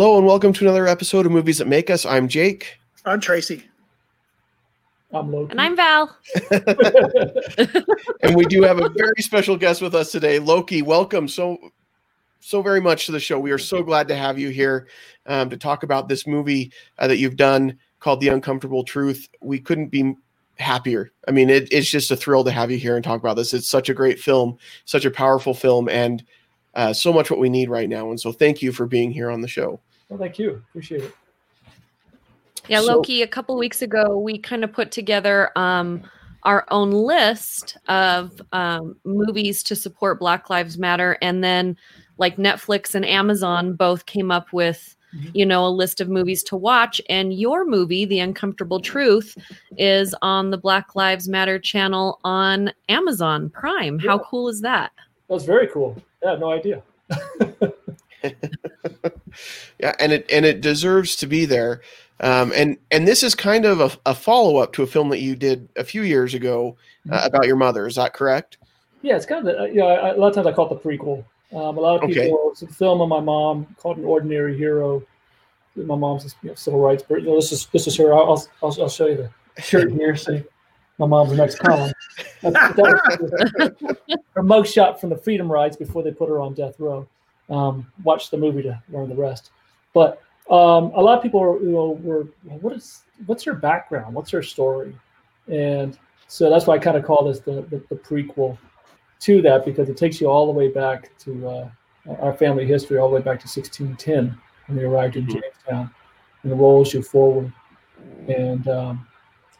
Hello and welcome to another episode of Movies That Make Us. I'm Jake. I'm Tracy. I'm Loki. And I'm Val. and we do have a very special guest with us today. Loki, welcome so so very much to the show. We are so glad to have you here um, to talk about this movie uh, that you've done called The Uncomfortable Truth. We couldn't be happier. I mean, it, it's just a thrill to have you here and talk about this. It's such a great film, such a powerful film, and uh, so much what we need right now. And so, thank you for being here on the show. Well, thank you. Appreciate it. Yeah, So- Loki, a couple weeks ago, we kind of put together um, our own list of um, movies to support Black Lives Matter. And then, like Netflix and Amazon both came up with, Mhm. you know, a list of movies to watch. And your movie, The Uncomfortable Truth, is on the Black Lives Matter channel on Amazon Prime. How cool is that? that's very cool. I had no idea. Yeah, and it and it deserves to be there. Um, and and this is kind of a, a follow up to a film that you did a few years ago uh, Mhm. about your mother. Is that correct? Yeah, it's kind of the, you know, I, a lot of times I call it the prequel. Um, a lot of Okay. people, it's a film of my mom called An Ordinary Hero. My mom's you know, civil rights, but you know, this is this is her. I'll, I'll, I'll show you the shirt here. See, my mom's next column. That's, that was her mugshot from the freedom rides before they put her on death row. Um, watch the movie to learn the rest. But um, a lot of people, are, you know, were what is what's her background? What's her story? And so that's why I kind of call this the, the, the prequel to that because it takes you all the way back to uh, our family history, all the way back to 1610 when we arrived in Mhm. Jamestown, and it rolls you forward. And um,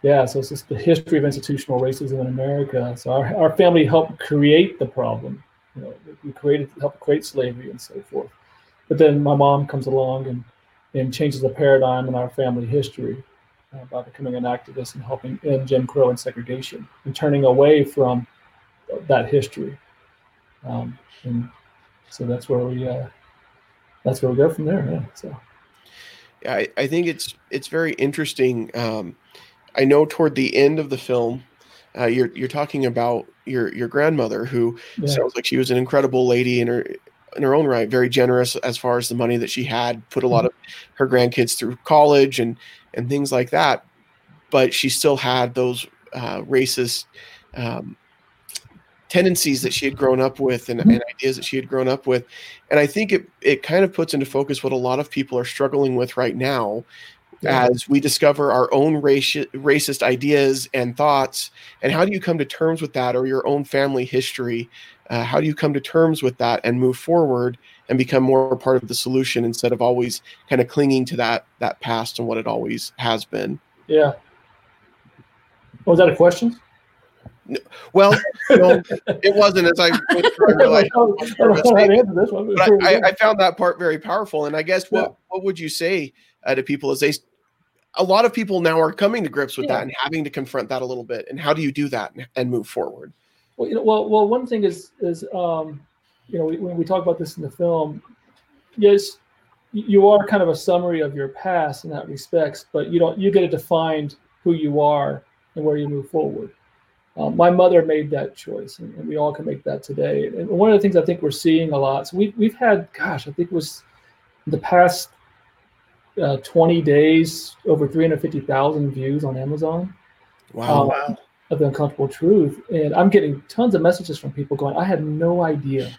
yeah, so it's just the history of institutional racism in America. So our, our family helped create the problem. You know, we created helped create slavery and so forth. But then my mom comes along and and changes the paradigm in our family history uh, by becoming an activist and helping end Jim Crow and segregation and turning away from that history. Um, and so that's where we uh, that's where we go from there. Yeah. So Yeah, I, I think it's it's very interesting. Um, I know toward the end of the film, uh, you're you're talking about your your grandmother who yeah. sounds like she was an incredible lady in her in her own right, very generous as far as the money that she had, put a lot of her grandkids through college and and things like that. But she still had those uh, racist um, tendencies that she had grown up with and, and ideas that she had grown up with. And I think it it kind of puts into focus what a lot of people are struggling with right now Yeah. as we discover our own raci- racist ideas and thoughts and how do you come to terms with that or your own family history uh, how do you come to terms with that and move forward and become more part of the solution instead of always kind of clinging to that that past and what it always has been yeah. Was that a question? well no, it wasn't as i went through, I realized I don't know how to answer this one. but I, I, I found that part very powerful and i guess what Yeah. what would you say uh, to people as they a lot of people now are coming to grips with Yeah. that and having to confront that a little bit and how do you do that and, move forward Well, you know, well, well, one thing is is um, you know when we talk about this in the film, yes, you are kind of a summary of your past in that respects, but you don't you get to define who you are and where you move forward. Um, my mother made that choice, and, and we all can make that today. And one of the things I think we're seeing a lot. So we we've had, gosh, I think it was the past uh, 20 days over 350,000 views on Amazon. Wow. Um, Wow. of the uncomfortable truth. And i'm getting tons of messages from people going i had no idea.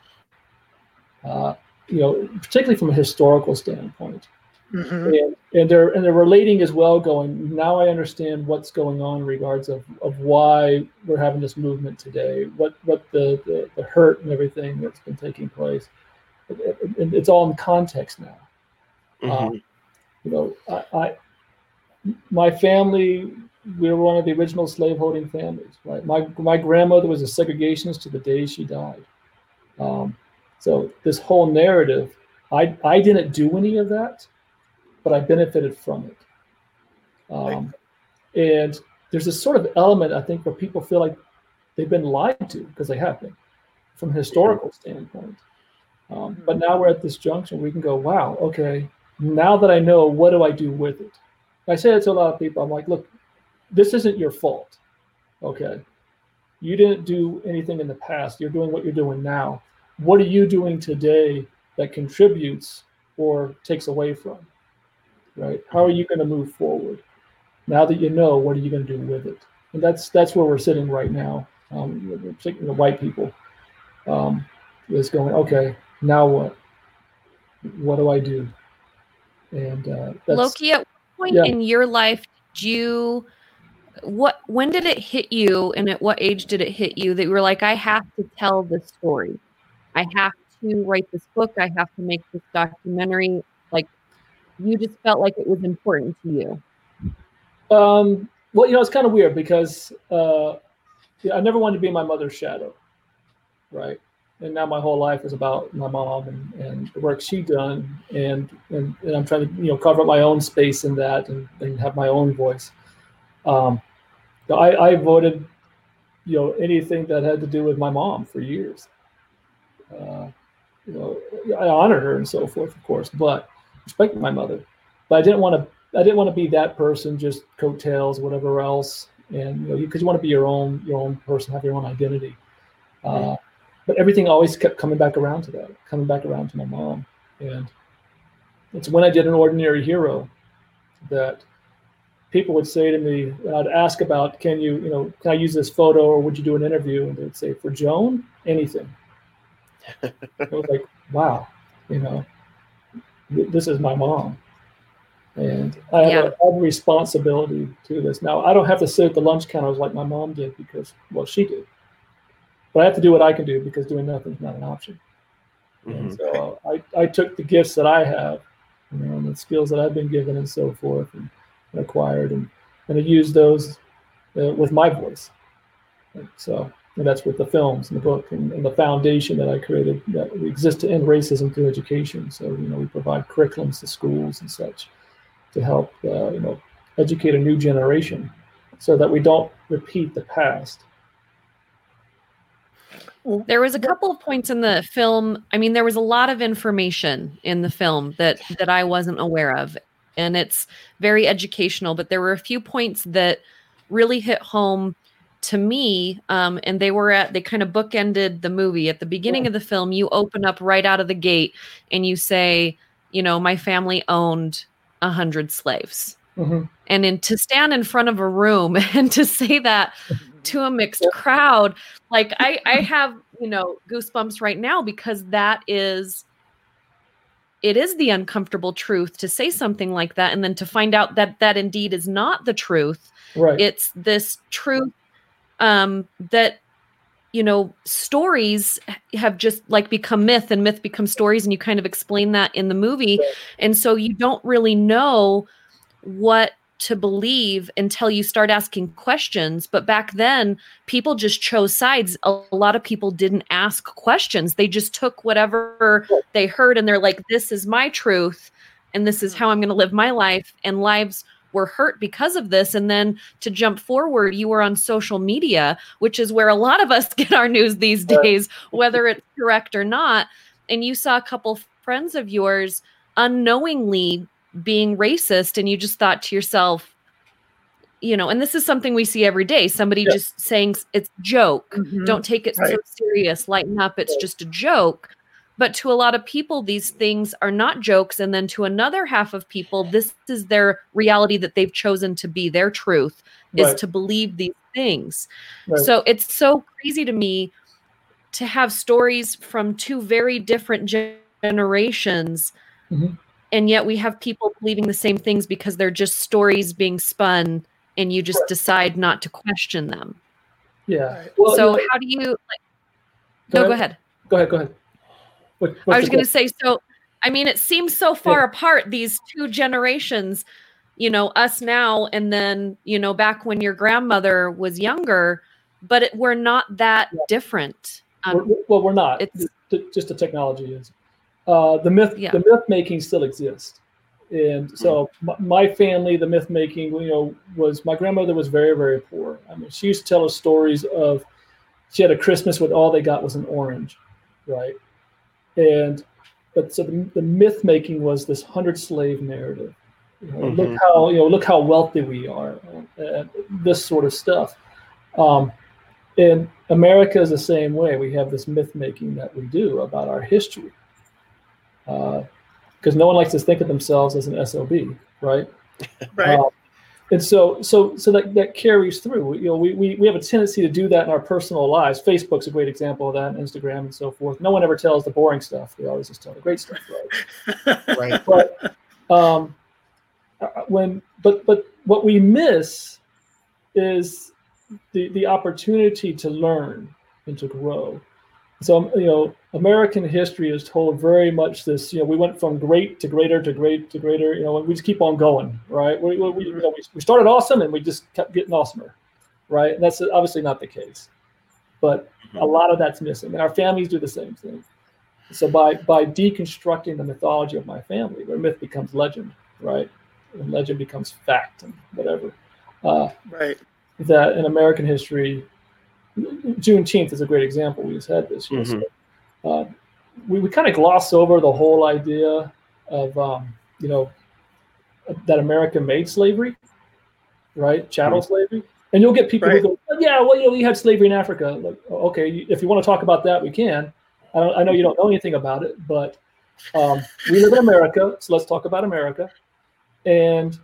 Uh, you know particularly from a historical standpoint. Hmm and, and they're and they're relating as well going now i understand what's going on in regards of, of why we're having this movement today what what the, the, the hurt and everything that's been taking place. It, it- it's all in context now. Mhm. You know, I, I my family, we were one of the original slaveholding families. Right, my my grandmother was a segregationist to the day she died. Um, so this whole narrative, I I didn't do any of that, but I benefited from it. Um, and there's this sort of element I think where people feel like they've been lied to because they have been, from a historical standpoint. Um, but now we're at this junction where we can go, wow, okay, now that I know, what do I do with it? I say it to a lot of people. I'm like, look, this isn't your fault. Okay. You didn't do anything in the past. You're doing what you're doing now. What are you doing today that contributes or takes away from? Right? How are you going to move forward? Now that you know, what are you going to do with it? And that's that's where we're sitting right now. Um, particularly the white people um, is going. Okay, now what? What do I do? And uh, Loki, at what point yeah. in your life did you? What? When did it hit you, and at what age did it hit you that you were like, I have to tell this story. I have to write this book. I have to make this documentary. Like, you just felt like it was important to you. Um, well, you know, it's kind of weird because uh, I never wanted to be my mother's shadow, right? And now my whole life is about my mom and, and the work she done, and, and and I'm trying to you know cover up my own space in that and, and have my own voice. Um, I, I voted, you know, anything that had to do with my mom for years. Uh, you know, I honored her and so forth, of course, but respected my mother. But I didn't want to I didn't want to be that person, just coattails, whatever else, and you know, because you, you, want to be your own your own person, have your own identity. Uh, but everything always kept coming back around to that, coming back around to my mom, and it's when I did an ordinary hero that people would say to me, I'd ask about, can you, you know, can I use this photo or would you do an interview? And they'd say, for Joan, anything. I was like, wow, you know, this is my mom and I have, yeah. a, I have, a, responsibility to this. Now I don't have to sit at the lunch counters like my mom did because well she did, but I have to do what I can do because doing nothing is not an option. Mm-hmm. So uh, I, I took the gifts that I have, you know, and the skills that I've been given and so forth and, and acquired, and and I use those uh, with my voice. And so and that's with the films and the book and, and, the foundation that I created that exists to end racism through education. So you know we provide curriculums to schools and such to help uh, you know educate a new generation so that we don't repeat the past there was a couple of points in the film i mean there was a lot of information in the film that that i wasn't aware of and it's very educational but there were a few points that really hit home to me um, and they were at they kind of bookended the movie at the beginning yeah. of the film you open up right out of the gate and you say you know my family owned a hundred slaves. Mm-hmm. And in to stand in front of a room and to say that to a mixed crowd, like I, I have, you know, goosebumps right now because that is it is the uncomfortable truth to say something like that and then to find out that that indeed is not the truth. Right. It's this truth um that you know stories have just like become myth and myth becomes stories and you kind of explain that in the movie and so you don't really know what to believe until you start asking questions. But back then people just chose sides. A lot of people didn't ask questions. They just took whatever they heard and they're like this is my truth and this is mm. how i'm going to live my life and lives were hurt because of this. And then to jump forward, you were on social media, which is where a lot of us get our news these days, whether it's correct or not. And you saw a couple friends of yours unknowingly being racist, and you just thought to yourself, you know, and this is something we see every day. Somebody yeah. just saying it's joke. Mm-hmm. Don't take it right. so serious. Lighten up. It's just a joke. But to a lot of people, these things are not jokes. And then to another half of people, this is their reality that they've chosen to be their truth is to believe these things. Right. So it's so crazy to me to have stories from two very different generations. Mm-hmm. And yet we have people believing the same things because they're just stories being spun and you just right. decide not to question them. Yeah. Well, so you know, how do you like, go no, go ahead. Go ahead, go ahead. What, I was going to say, so I mean, it seems so far yeah. apart, these two generations, you know, us now, and then, you know, back when your grandmother was younger, but it, we're not that yeah. different. Um, we're, well, we're not. It's just the technology is. Uh, the myth, yeah. the myth making still exists. And so my, my family, the myth making, you know, was my grandmother was very, very poor. I mean, she used to tell us stories of she had a Christmas when all they got was an orange, right? And but so the, the myth making was this hundred slave narrative. You know, mm-hmm. Look how you know look how wealthy we are, and this sort of stuff. Um, and America is the same way. We have this myth making that we do about our history. Uh, because no one likes to think of themselves as an sob right? Right. Um, and so so so that, that carries through. You know we, we we have a tendency to do that in our personal lives. Facebook's a great example of that instagram and so forth. No one ever tells the boring stuff. They always just tell the great stuff right? Right. But um uh, when but but what we miss is the the opportunity to learn and to grow so um, you know american history is told very much this you know we went from great to greater to great to greater you know and we just keep on going right? We, we, you mm-hmm. know, we started awesome and we just kept getting awesomer right? And that's obviously not the case but a mm-hmm. lot of that's missing. And our families do the same thing. So by by deconstructing the mythology of my family where myth becomes legend right? And legend becomes fact and whatever uh, right. that in american history Juneteenth is a great example. We just had this. Mhm. So, uh, we we kind of gloss over the whole idea of um, you know that America made slavery, right? Chattel slavery, and you'll get people Right. who go, "Oh, "Yeah, well, you know, we had slavery in Africa." Like, "Oh, okay, if you want to talk about that, we can. I, don't, I know you don't know anything about it, but um, we live in America, so let's talk about America. And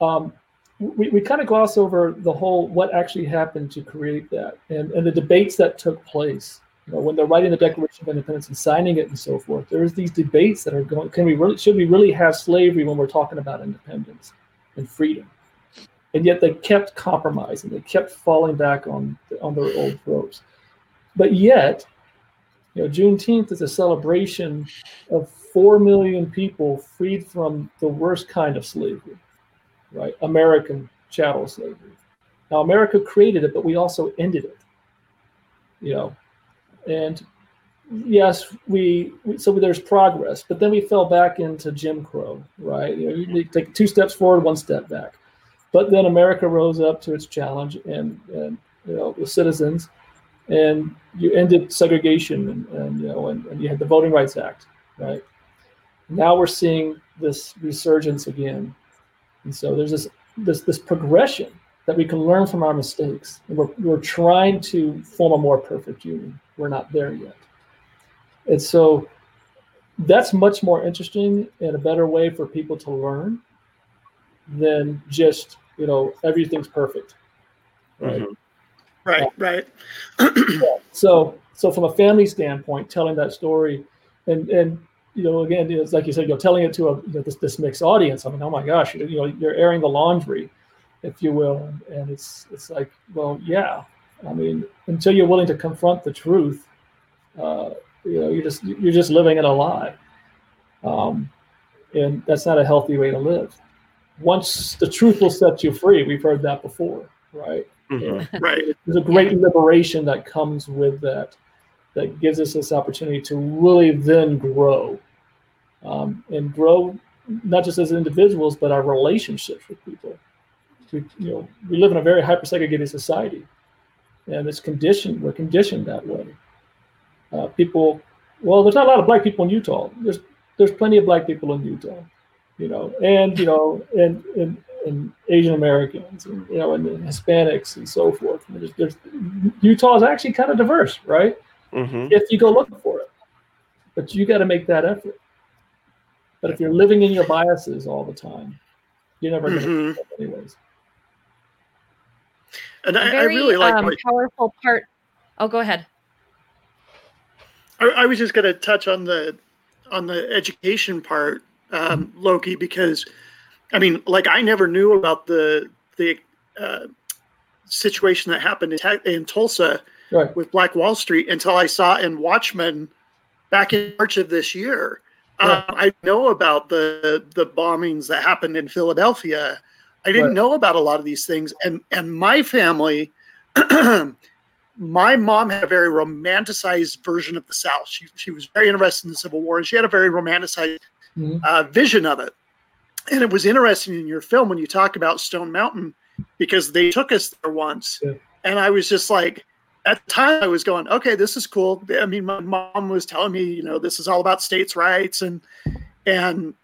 um, we, we kind of gloss over the whole what actually happened to create that and, and the debates that took place. You know, when they're writing the Declaration of Independence and signing it and so forth, there's these debates that are going. Can we really? Should we really have slavery when we're talking about independence and freedom? And yet they kept compromising. They kept falling back on on their old ropes. But yet, you know, Juneteenth is a celebration of four million people freed from the worst kind of slavery right? American chattel slavery. Now, America created it, but we also ended it. You know, and yes, we, we so there's progress, but then we fell back into Jim Crow, right? You know, you take two steps forward, one step back. But then America rose up to its challenge, and and you know the citizens, and you ended segregation, and, and you know, and, and you had the Voting Rights Act, right? Now we're seeing this resurgence again and so there's this this this progression that we can learn from our mistakes. And we're we're trying to form a more perfect union. We're not there yet. And so that's much more interesting and a better way for people to learn than just, you know, everything's perfect. Right. Mhm. right right So so from a family standpoint, telling that story and and you know, again, it's like you said, you're telling it to a you know, this this mixed audience. I mean, oh my gosh, you, you know, you're airing the laundry, if you will, and, and it's it's like, well, yeah. I mean, until you're willing to confront the truth, uh, you know, you're just you're just living in a lie, um, and that's not a healthy way to live. Once the truth will set you free, we've heard that before, right? Mhm. right there's a great liberation that comes with that that gives us this opportunity to really then grow um, and grow not just as individuals but our relationships with people. We, you know we live in a very hyper segregated society and it's conditioned we're conditioned that way. Uh, people well there's not a lot of black people in utah. There's there's plenty of black people in utah you know and you know and and, and asian americans and you know and, and hispanics and so forth. And there's, there's utah is actually kind of diverse right Mhm. if you go looking for it. But you got to make that effort. But if you're living in your biases all the time, you're never going to Mhm. get anyways. and I, very really like um, what powerful part. Oh, go ahead. I, I was just going to touch on the on the education part, um, Loki, because I mean, like I never knew about the the uh, situation that happened in, Ta- in Tulsa Right. with Black Wall Street until I saw in Watchmen back in March of this year. Right. Um, I know about the the bombings that happened in Philadelphia. I didn't Right. know about a lot of these things, and and my family. my mom had a very romanticized version of the South. She, she was very interested in the Civil War, and she had a very romanticized Mhm. uh, vision of it. And it was interesting in your film when you talk about Stone Mountain because they took us there once, Yeah. and I was just like, at the time, I was going, okay, this is cool. I mean, my mom was telling me, you know, this is all about states' rights, and and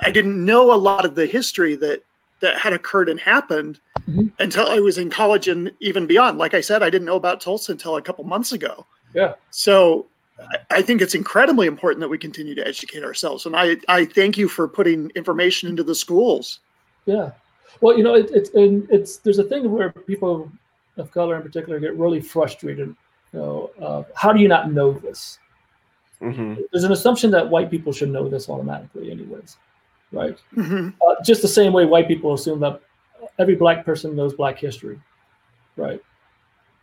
I didn't know a lot of the history that that had occurred and happened Mhm. until I was in college and even beyond. Like I said, I didn't know about Tulsa until a couple months ago. Yeah. So I think it's incredibly important that we continue to educate ourselves. And I, I thank you for putting information into the schools. Yeah. Well, you know, it, it's and it's there's a thing where people of color in particular get really frustrated. You know, uh, how do you not know this? Mm-hmm. There's an assumption that white people should know this automatically, anyways, right? hmm Uh, just the same way white people assume that every black person knows black history, right?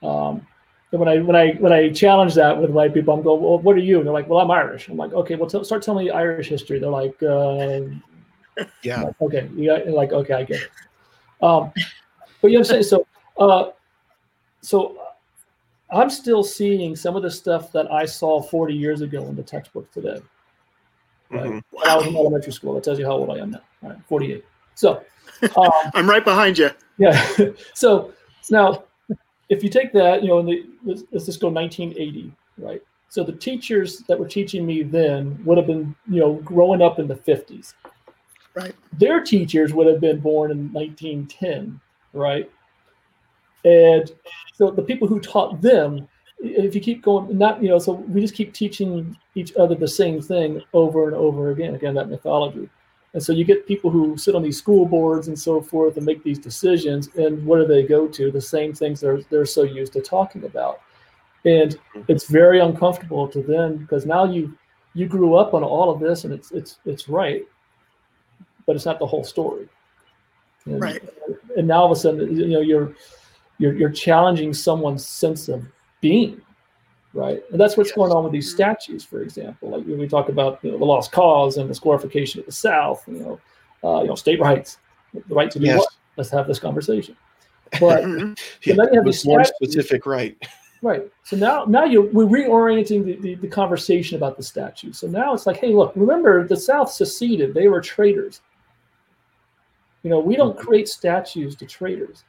Um, and when I when I when I challenge that with white people, I'm going, "Well, what are you?" And they're like, "Well, I'm Irish." I'm like, "Okay, well, t- start telling me Irish history." They're like, uh, Yeah. like, okay, you got, like, okay, I get it. Um, but you know what I'm saying? So, uh, so uh, I'm still seeing some of the stuff that I saw 40 years ago in the textbook today. Right. Mhm. When I was in elementary school. That tells you how old I am now. Right, 48. So, um, I'm right behind you. yeah. so now, if you take that, you know, in the, let's, let's just go 1980, right? So the teachers that were teaching me then would have been, you know, growing up in the 50s. Right. Their teachers would have been born in 1910, right? And so the people who taught them, if you keep going, not, you know, so we just keep teaching each other the same thing over and over again, again, that mythology. And so you get people who sit on these school boards and so forth and make these decisions. And what do they go to? The same things they're, they're so used to talking about. And it's very uncomfortable to them because now you you grew up on all of this and it's it's it's right, but it's not the whole story. And, Right. And now all of a sudden, you know, you're you're you're challenging someone's sense of being, right? And that's what's Yes. going on with these statues, for example. Like when we talk about you know, the lost cause and the scorification of the South, you know, uh, you know, state rights, the right to do Yes. what? Let's have this conversation. But. Yeah, then you have this these one statues- specific right. Right. So now, now you're we're reorienting the, the, the conversation about the statue. So now it's like, hey, look, remember the South seceded; they were traitors. You know, we don't create statues to traitors.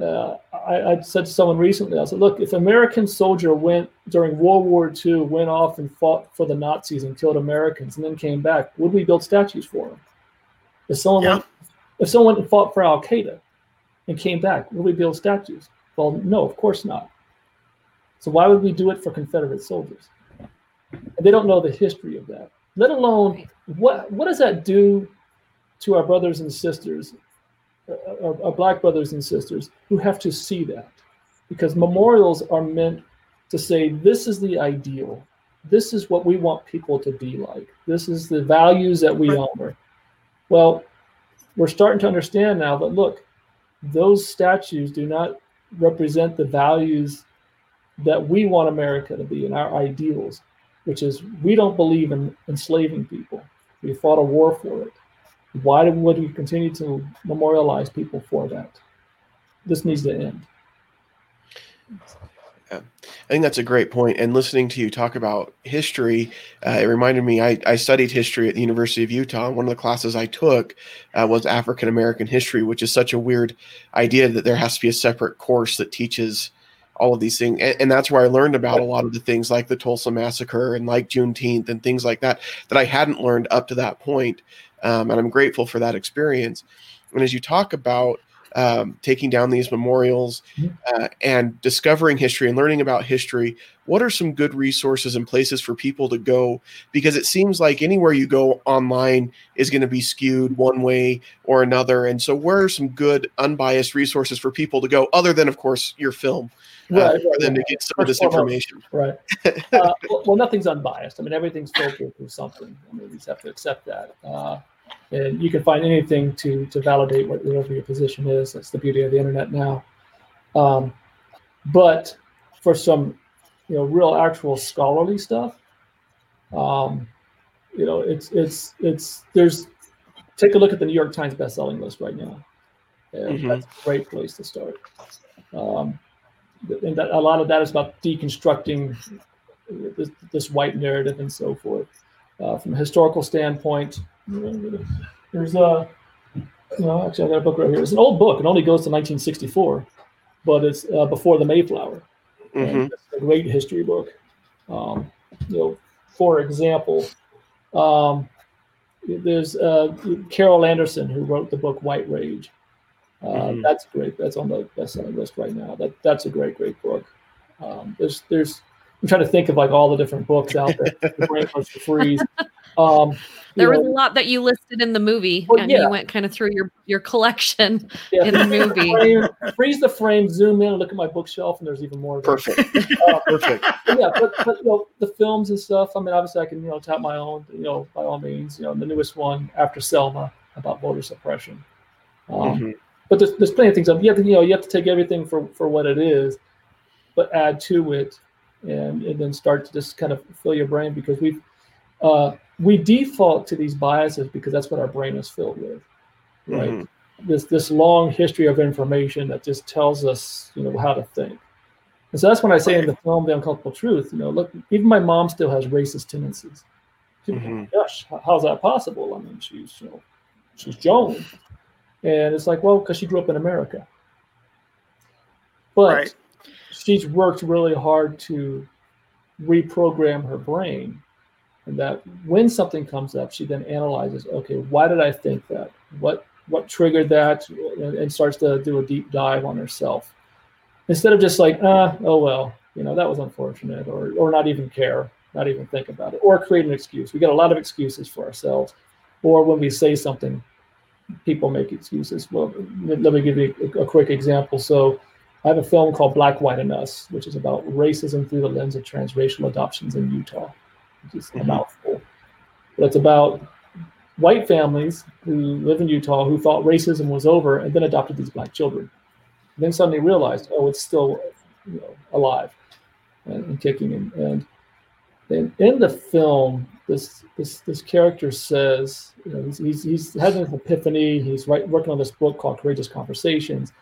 Uh, I, I said to someone recently, I said, look, if an American soldier went during World War II, went off and fought for the Nazis and killed Americans, and then came back, would we build statues for him? If someone Yeah. went, if someone went and fought for Al Qaeda and came back, would we build statues? Well, no, of course not. So why would we do it for Confederate soldiers? And they don't know the history of that. Let alone what what does that do to our brothers and sisters, uh, black brothers and sisters who have to see that? Because memorials are meant to say this is the ideal. This is what we want people to be like. This is the values that we honor. Well, we're starting to understand now that look, those statues do not represent the values that we want America to be and our ideals, which is we don't believe in enslaving people. We fought a war for it. Why would we continue to memorialize people for that? This needs to end. Yeah. I think that's a great point. And listening to you talk about history, uh, it reminded me I, I studied history at the University of Utah. One of the classes I took uh, was African American history, which is such a weird idea that there has to be a separate course that teaches all of these things. And, and that's where I learned about a lot of the things like the Tulsa Massacre and like Juneteenth and things like that that I hadn't learned up to that point. Um, and I'm grateful for that experience. And as you talk about um, taking down these memorials uh, and discovering history and learning about history, what are some good resources and places for people to go? Because it seems like anywhere you go online is going to be skewed one way or another. And so, where are some good, unbiased resources for people to go, other than, of course, your film, uh, Right, right, for them right. to get some of this foremost. information? Right. Uh, well, well, nothing's unbiased. I mean, everything's filtered through something. I mean, we just have to accept that. And you can find anything to to validate what whatever your position is. That's the beauty of the internet now. Um, but for some, you know, real actual scholarly stuff, um, you know, it's it's it's there's take a look at the New York Times bestselling list right now. And Mhm. that's a great place to start. Um, and that, a lot of that is about deconstructing this, this white narrative and so forth. Uh, from a historical standpoint, there's a, you know, actually I got a book right here. It's an old book. It only goes to 1964, but it's uh, before the Mayflower. hmm it's a great history book. Um, you know, for example, um, there's uh, Carol Anderson who wrote the book White Rage. Uh, Mhm. That's great. That's on the best-selling list right now. That that's a great, great book. Um, there's there's I'm trying to think of like all the different books out there. the brain goes to freeze. Um, there was know, a lot that you listed in the movie, well, and yeah. you went kind of through your your collection yeah. in the movie. Frame, freeze the frame, zoom in, and look at my bookshelf, and there's even more. Perfect. Uh, Perfect. Yeah, but, but you know the films and stuff. I mean, obviously, I can you know tap my own. You know, by all means, you know the newest one after Selma about voter suppression. Um, mm-hmm. But there's, there's plenty of things. You have to you know you have to take everything for for what it is, but add to it, and and then start to just kind of fill your brain because we've. Uh, we default to these biases because that's what our brain is filled with, right? Mm-hmm. This this long history of information that just tells us, you know, how to think. And so that's when I say in the film The Uncomfortable Truth, you know, look, even my mom still has racist tendencies. Mm-hmm. Gosh, how's that possible? I mean, she's you know, she's Joan, and it's like, well, because she grew up in America. But right. she's worked really hard to reprogram her brain and that when something comes up she then analyzes okay why did i think that? What what triggered that? And starts to do a deep dive on herself. Instead of just like ah oh well you know that was unfortunate or or not even care not even think about it or create an excuse. We get a lot of excuses for ourselves. Or when we say something people make excuses. Well let me give you a, a quick example. So I have a film called Black, White, and Us, which is about racism through the lens of transracial adoptions in Utah mm-hmm. a mouthful. But it's about white families who live in Utah who thought racism was over and then adopted these black children. And then suddenly realized, oh, it's still you know, alive and, and kicking. And, and in the film, this this this character says, you know, he's, he's, he's having an epiphany. He's working on this book called Courageous Conversations,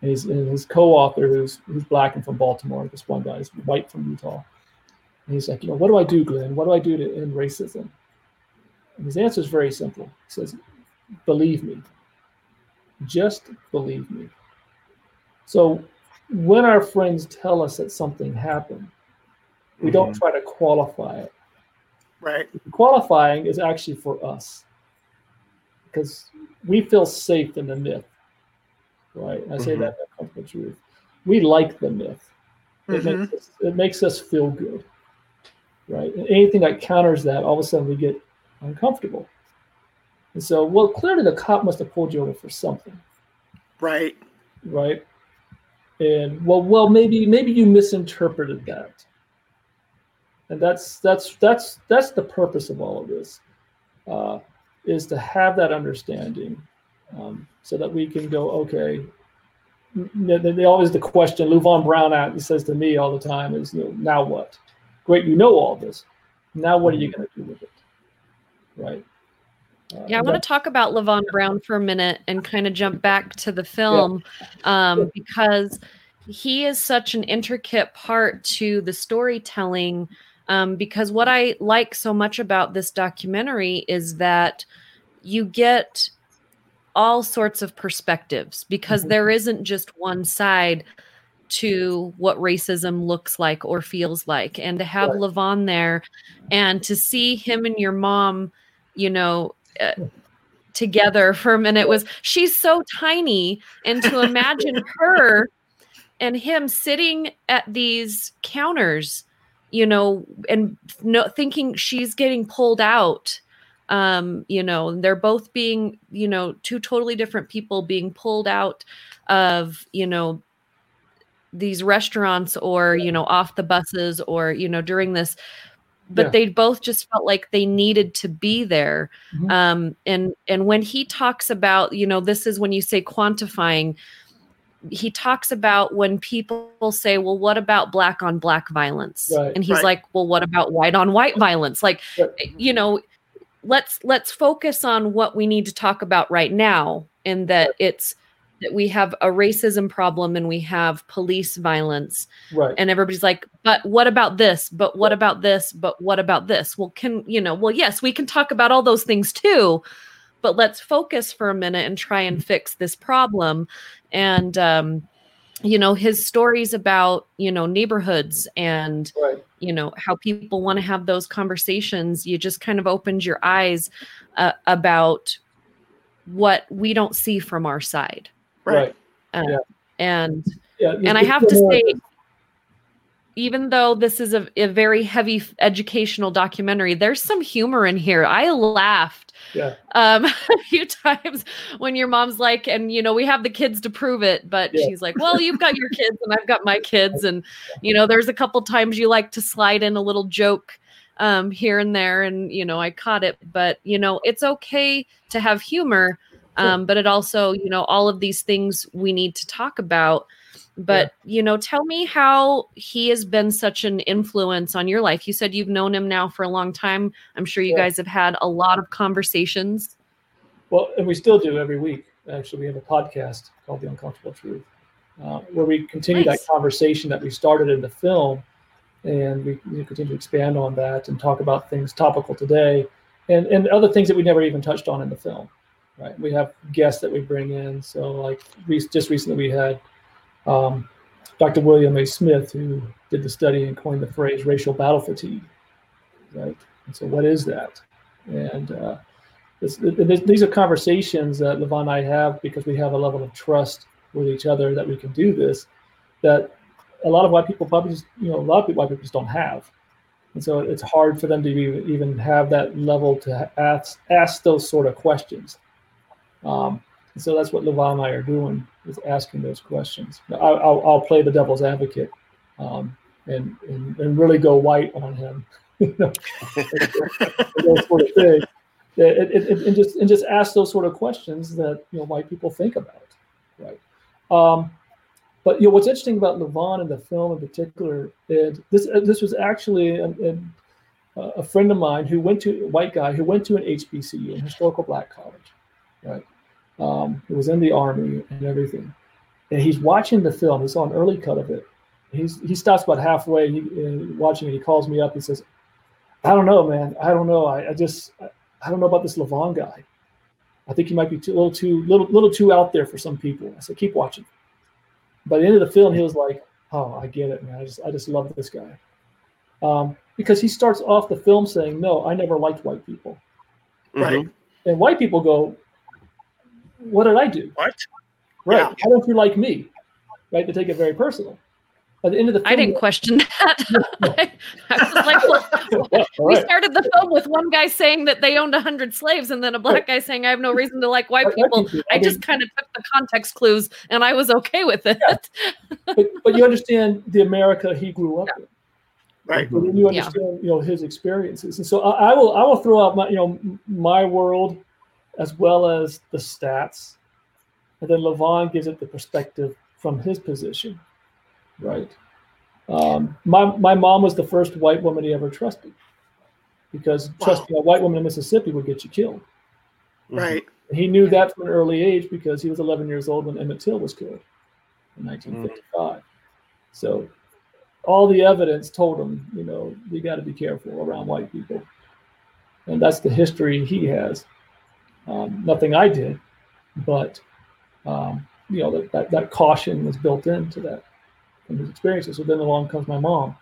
and he's and his co-author, who's who's black and from Baltimore. This one guy is white from Utah. And he's like, you know, what do I do, Glenn? What do I do to end racism? And his answer is very simple. He says, believe me. Just believe me. So when our friends tell us that something happened, we mm-hmm. don't try to qualify it. Right. Qualifying is actually for us because we feel safe in the myth. Right. I say mm-hmm. that comes the truth. We like the myth. It, mm-hmm. makes us, it makes us feel good right? And anything that counters that, all of a sudden we get uncomfortable. And so, well, clearly the cop must have pulled you over for something. Right. Right. And well, well, maybe maybe you misinterpreted that. And that's that's that's that's the purpose of all of this, uh, is to have that understanding, um, so that we can go, okay. They, they always the question Levon Brown says to me all the time is, you know, now what? Great, you know all this. Now, what are you mm-hmm. going to do with it? Right. Uh, yeah, I want to talk about Levon Brown for a minute and kind of jump back to the film yeah. um, because he is such an intricate part to the storytelling. Um, because what I like so much about this documentary is that you get all sorts of perspectives because mm-hmm. there isn't just one side to what racism looks like or feels like and to have right. Levon there and to see him and your mom you know uh, together for a minute was she's so tiny and to imagine her and him sitting at these counters you know and no thinking she's getting pulled out um you know they're both being you know two totally different people being pulled out of you know these restaurants or you know off the buses or you know during this but yeah. they both just felt like they needed to be there mm-hmm. um and and when he talks about you know this is when you say quantifying he talks about when people say well what about black on black violence right. and he's right. like well what about white on white violence like right. you know let's let's focus on what we need to talk about right now and that it's that we have a racism problem and we have police violence. Right. And everybody's like but what about this? But what about this? But what about this? Well can you know well yes we can talk about all those things too but let's focus for a minute and try and fix this problem. And um you know his stories about you know neighborhoods and right. you know how people want to have those conversations you just kind of opened your eyes uh, about what we don't see from our side right, uh, yeah. and yeah, and i have to say even though this is a, a very heavy educational documentary, there's some humor in here. I laughed yeah. um, a few times when your mom's like, and you know, we have the kids to prove it, but Yeah. she's like, well, you've got your kids and I've got my kids. And, you know, there's a couple times you like to slide in a little joke um, here and there. And, you know, I caught it, but, you know, it's okay to have humor. Um, but it also, you know, all of these things we need to talk about. But, you know, tell me how he has been such an influence on your life. You said you've known him now for a long time. I'm sure you Yeah. guys have had a lot of conversations. Well, and we still do every week. Actually, we have a podcast called The Uncomfortable Truth, uh, where we continue Nice. that conversation that we started in the film, and we, we continue to expand on that and talk about things topical today, and and other things that we never even touched on in the film. Right? We have guests that we bring in. So, like we just recently we had um, Dr. William A. Smith, who did the study and coined the phrase racial battle fatigue. Right? And so, what is that? And uh, this, this, these are conversations that Levon and I have because we have a level of trust with each other that we can do this. That a lot of white people probably just, you know, a lot of white people just don't have, and so it's hard for them to even, have that level to ask ask those sort of questions. Um, so that's what Levon and I are doing is asking those questions. I, I'll, I'll play the devil's advocate um, and, and and really go white on him. those sort of things and, and, and just and just ask those sort of questions that you know white people think about, right? Um, but you know what's interesting about Levon and the film in particular, and this uh, this was actually a, a, a friend of mine who went to a white guy who went to an HBCU, an historical black college, right? Um, he was in the army and everything, and he's watching the film. He saw an early cut of it. He's he stops about halfway he, uh, watching it. He calls me up. He says, "I don't know, man. I don't know. I, I just." I don't know about this Levon guy. I think he might be too, a little too little little too out there for some people. I said, keep watching. By the end of the film, he was like, "Oh, I get it, man. I just I just love this guy," um, because he starts off the film saying, "No, I never liked white people," Right. Mhm. and white people go, "What did I do? What? Right? Yeah. How don't you like me?" Right? To take it very personal. By the end of the film, I didn't question that. I was like, well, we right. started the film with one guy saying that they owned 100 slaves and then a black guy saying, I have no reason to like white White people. people, I I just kind of took the context clues and I was okay with it. but, but you understand the America he grew up in. Right. But then you Yeah. understand, you know, his experiences, and so I, I will, I will throw out my, you know, my world, as well as the stats, and then Levon gives it the perspective from his position, right? Um, my my mom was the first white woman he ever trusted, because trusting a white woman in Mississippi would get you killed. Right. He knew that from an early age because he was 11 years old when Emmett Till was killed in 1955. So all the evidence told him, you know, you got to be careful around white people. And that's the history he has. Um, nothing I did, but, um, you know, that, that, that caution was built into that from his experiences. So then along comes my mom.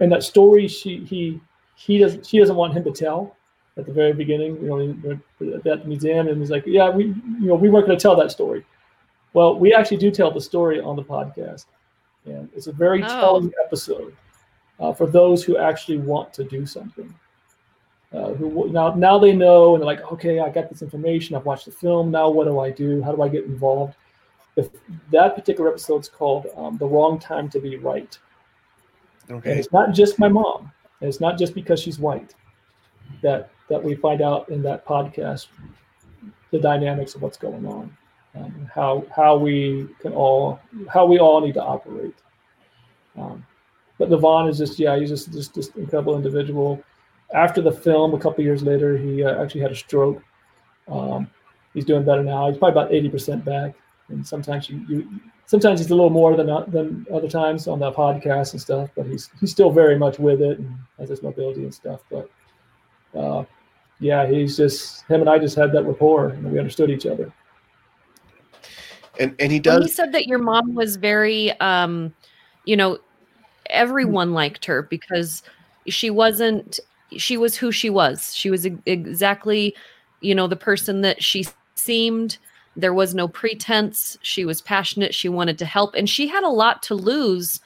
And that story she he he doesn't she doesn't want him to tell at the very beginning, you know, at that museum, and he's like, "Yeah, we, you know, we weren't going to tell that story." Well, we actually do tell the story on the podcast, and it's a very Oh. telling episode uh, for those who actually want to do something. Uh, who now now they know, and they're like, "Okay, I got this information. I've watched the film. Now, what do I do? How do I get involved?" If that particular episode is called um, "The Wrong Time to Be Right." And Okay. it's not just my mom. And it's not just because she's white that that we find out in that podcast the dynamics of what's going on, um, how how we can all how we all need to operate. Um, but Levon is just yeah, he's just just just incredible individual. After the film, a couple years later, he uh, actually had a stroke. Um, he's doing better now. He's probably about eighty percent back, and sometimes you, you sometimes he's a little more than than other times on the podcast and stuff. But he's he's still very much with it and has his mobility and stuff. But uh, yeah, he's just him and I just had that rapport and we understood each other. And and he When does you said that your mom was very, um, you know, everyone liked her because she wasn't, she was who she was. She was exactly, you know, the person that she seemed. There was no pretense. She was passionate. She wanted to help. And she had a lot to lose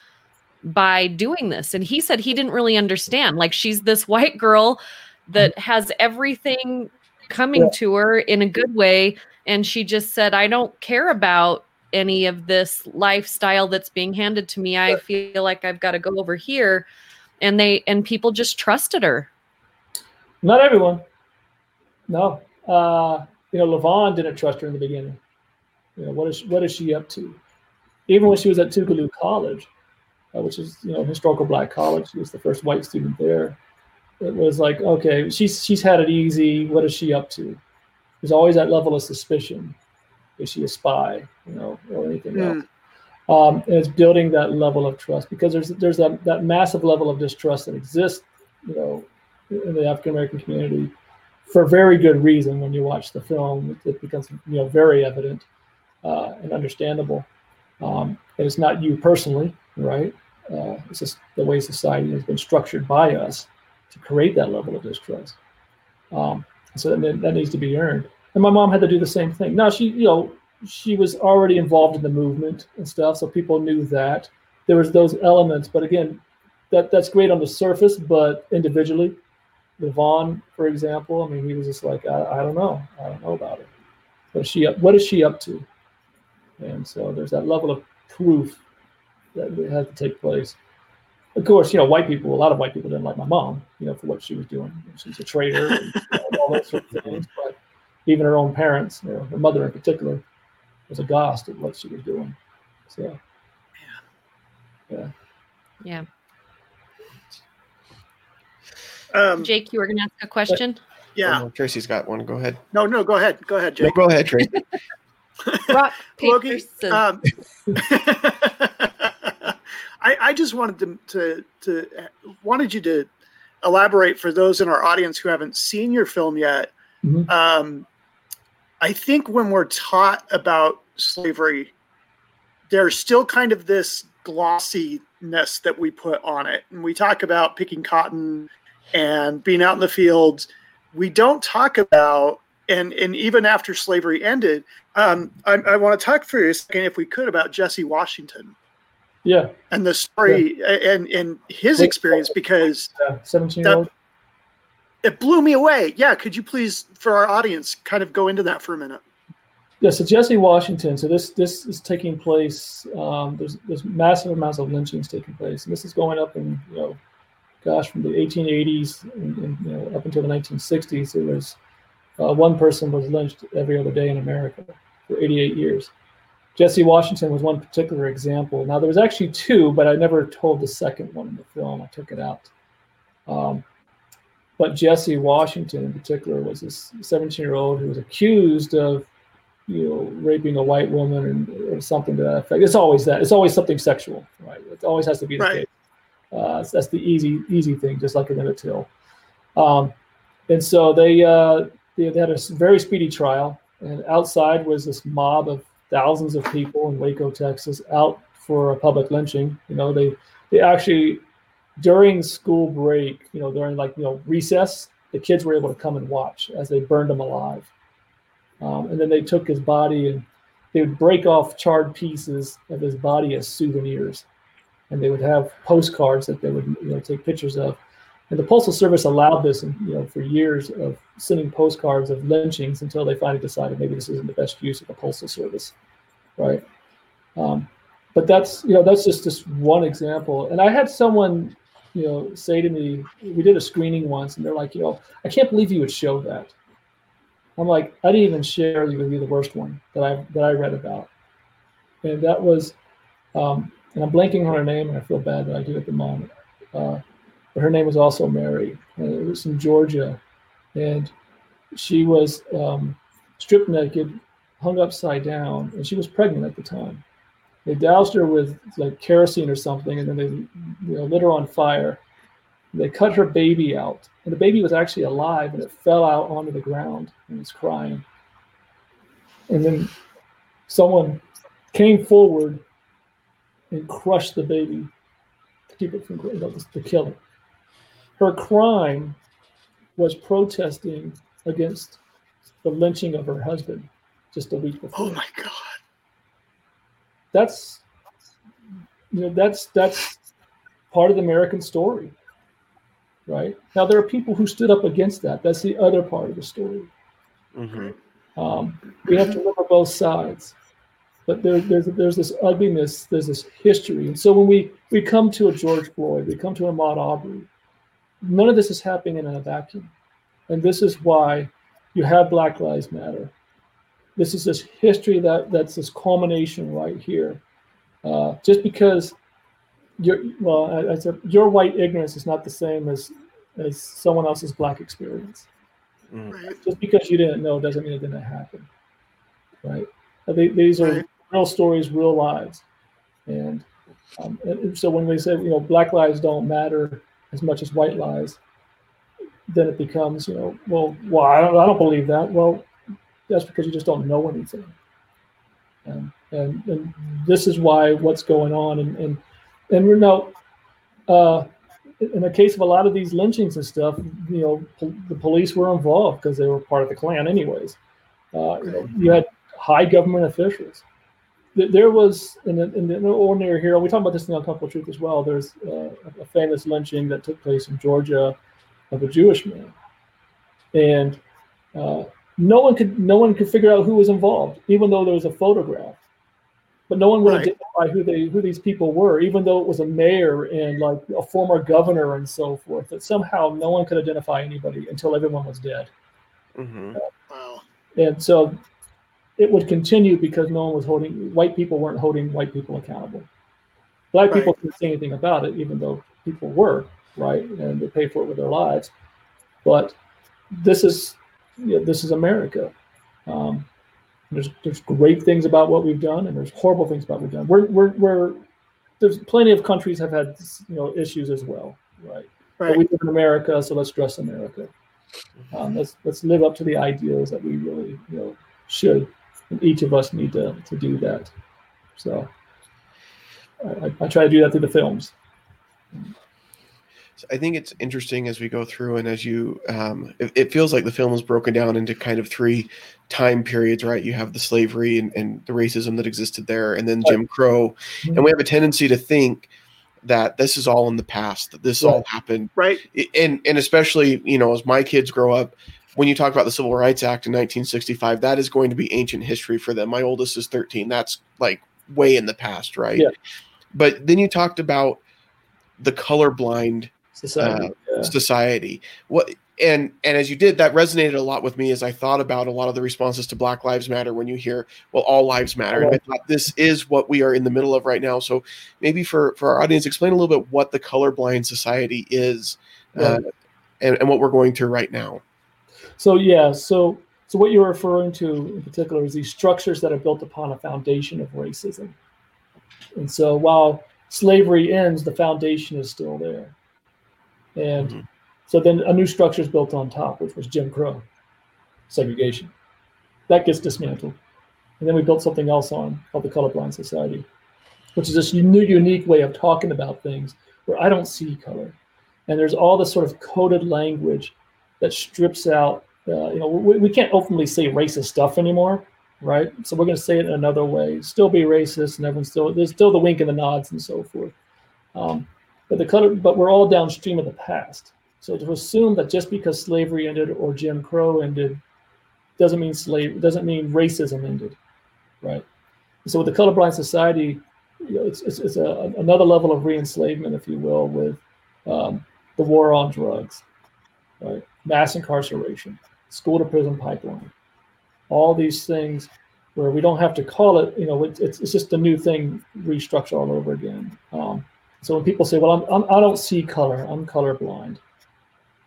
by doing this. And he said he didn't really understand. Like she's this white girl that has everything coming Yeah. to her in a good way. And she just said, I don't care about any of this lifestyle that's being handed to me. I feel like I've got to go over here. And they and people just trusted her. Not everyone. No. Uh, you know, Levon didn't trust her in the beginning. You know, what is what is she up to? Even when she was at Tougaloo College, uh, which is you know historical black college, she was the first white student there. It was like, okay, she's she's had it easy. What is she up to? There's always that level of suspicion. Is she a spy? You know, or anything else? um, and it's building that level of trust because there's there's a, that massive level of distrust that exists, you know, in the African American community for very good reason. When you watch the film, it, becomes you know very evident uh, and understandable. Um, and it's not you personally, right? Uh, it's just the way society has been structured by us to create that level of distrust. Um, so that, that needs to be earned. And my mom had to do the same thing. Now she, you know, she was already involved in the movement and stuff, so people knew that there was those elements. But again, that that's great on the surface, but individually, Levon, for example, I mean, he was just like, I, I don't know, I don't know about it. What is she up? What is she up to? And so there's that level of proof that had to take place. Of course, you know, white people, a lot of white people didn't like my mom, you know, for what she was doing. She's a traitor and you know, all those sort of things. But even her own parents, you know, her mother in particular, was aghast at what she was doing. So, yeah. Yeah. Yeah. Um, Jake, you were going to ask a question? yeah. Oh, Tracy's got one. Go ahead. No, no, go ahead. Go ahead, No, Jake. go ahead, Tracy. Rock, paper, Loki, scissors. um, I, I just wanted to, to to wanted you to elaborate for those in our audience who haven't seen your film yet. Mhm. Um, I think when we're taught about slavery, there's still kind of this glossiness that we put on it, and we talk about picking cotton and being out in the fields. We don't talk about and and even after slavery ended, um, I, I want to talk for a second, if we could, about Jesse Washington yeah, and the story and and his experience because yeah 17 year old. it blew me away. Yeah, could you please, for our audience, kind of go into that for a minute? Yeah, so Jesse Washington. So this this is taking place. Um, there's there's massive amounts of lynchings taking place, and this is going up in you know, gosh, from the 1880s and, and you know up until the 1960s. it was uh, one person was lynched every other day in America for 88 years. Jesse Washington was one particular example. Now there was actually two, but I never told the second one in the film. I took it out. Um, but Jesse Washington in particular was this 17 year old who was accused of you know, raping a white woman and or something to that effect. It's always that. It's always something sexual, right? It always has to be the Right. case. Uh, that's the easy, easy thing, just like in Emmett Till. Um, and so they, uh, they had a very speedy trial, and outside was this mob of thousands of people in Waco, Texas, out for a public lynching. You know, they they actually during school break, you know, during like you know recess, the kids were able to come and watch as they burned him alive. Um, and then they took his body and they would break off charred pieces of his body as souvenirs, and they would have postcards that they would you know take pictures of. And the Postal Service allowed this, you know, for years of sending postcards of lynchings until they finally decided maybe this isn't the best use of the Postal Service, right? Um, but that's you know that's just just one example. And I had someone you know say to me, we did a screening once, and they're like, you know, I can't believe you would show that. I'm like, I didn't even share with you the worst one that I that I read about, and that was, um, and I'm blanking on her name, and I feel bad that I do at the moment. Uh, but her name was also Mary, and it was in Georgia, and she was um, stripped naked, hung upside down, and she was pregnant at the time. They doused her with like kerosene or something, and then they you know, lit her on fire. They cut her baby out, and the baby was actually alive, and it fell out onto the ground and was crying. And then someone came forward and crush the baby to keep it from you know, to kill it. Her crime was protesting against the lynching of her husband just a week before Oh my god! that's you know that's that's part of the American story. Right now, there are people who stood up against that. That's the other part of the story. Mm-hmm. Um, we have to remember both sides, but there, there's there's this ugliness, there's this history, and so when we we come to a George Floyd, we come to a Ahmaud Arbery, none of this is happening in a vacuum, and this is why you have Black Lives Matter. This is this history that that's this culmination right here. Uh, just because your well, I, I said your white ignorance is not the same as as someone else's black experience. Right. Just because you didn't know doesn't mean it didn't happen, right? They- these are Right. Real stories, real lives, and, um, and so when we say you know black lives don't matter as much as white lives, then it becomes you know well well I don't I don't believe that. Well, that's because you just don't know anything, and and, and this is why what's going on and and and we're now. Uh, in the case of a lot of these lynchings and stuff, you know, the police were involved because they were part of the Klan, anyways. Uh, you, know, you had high government officials. Th- There was in the, in the ordinary hero. We talk about this in the Uncomfortable Truth as well. There's uh, a famous lynching that took place in Georgia of a Jewish man, and uh, no one could no one could figure out who was involved, even though there was a photograph. But no one would Right. identify who they who these people were, even though it was a mayor and like a former governor and so forth. That somehow no one could identify anybody until everyone was dead. Mm-hmm. Wow. And so it would continue because no one was holding white people weren't holding white people accountable. Black Right. people couldn't say anything about it, even though people were right and they paid for it with their lives. But this is yeah, this is America. Um, there's there's great things about what we've done, and there's horrible things about what we've done. We're we're, we're there's plenty of countries have had you know issues as well, right? But we live in America, so let's dress America. Um, let's let's live up to the ideals that we really you know should, each of us need to to do that. So I, I- try to do that through the films. So I think it's interesting as we go through and as you, um, it, it feels like the film is broken down into kind of three time periods, right? You have the slavery and, and the racism that existed there, and then Jim Crow. And we have a tendency to think that this is all in the past, that this all happened. Right. And, and especially, you know, as my kids grow up, when you talk about the Civil Rights Act in 1965, that is going to be ancient history for them. My oldest is 13. That's like way in the past, right? Yeah. But then you talked about the colorblind Society. yeah. society what and and as you did that resonated a lot with me as i thought about a lot of the responses to black lives matter when you hear well all lives matter and i thought this is what we are in the middle of right now so maybe for for our audience explain a little bit what the colorblind society is uh, and, and what we're going through right now So yeah, so so what you're referring to in particular is these structures that are built upon a foundation of racism. And so while slavery ends, the foundation is still there. And Mhm. so then a new structure is built on top, which was Jim Crow, segregation. That gets dismantled. And then we built something else on called the Colorblind Society, which is this new, unique way of talking about things where I don't see color. And there's all this sort of coded language that strips out, uh, you know, we, we can't openly say racist stuff anymore, right? So we're going to say it in another way, still be racist, and everyone's still, there's still the wink and the nods and so forth. Um, but the color, but we're all downstream of the past. So to assume that just because slavery ended or Jim Crow ended doesn't mean slave doesn't mean racism ended, right? So with the colorblind society, you know, it's, it's, it's a, another level of re-enslavement, if you will, with um, the war on drugs, right? Mass incarceration, school to prison pipeline, all these things where we don't have to call it, you know, it's, it's, it's just a new thing restructured all over again. Um, so when people say, well, I'm, I'm, I don't see color, I'm colorblind,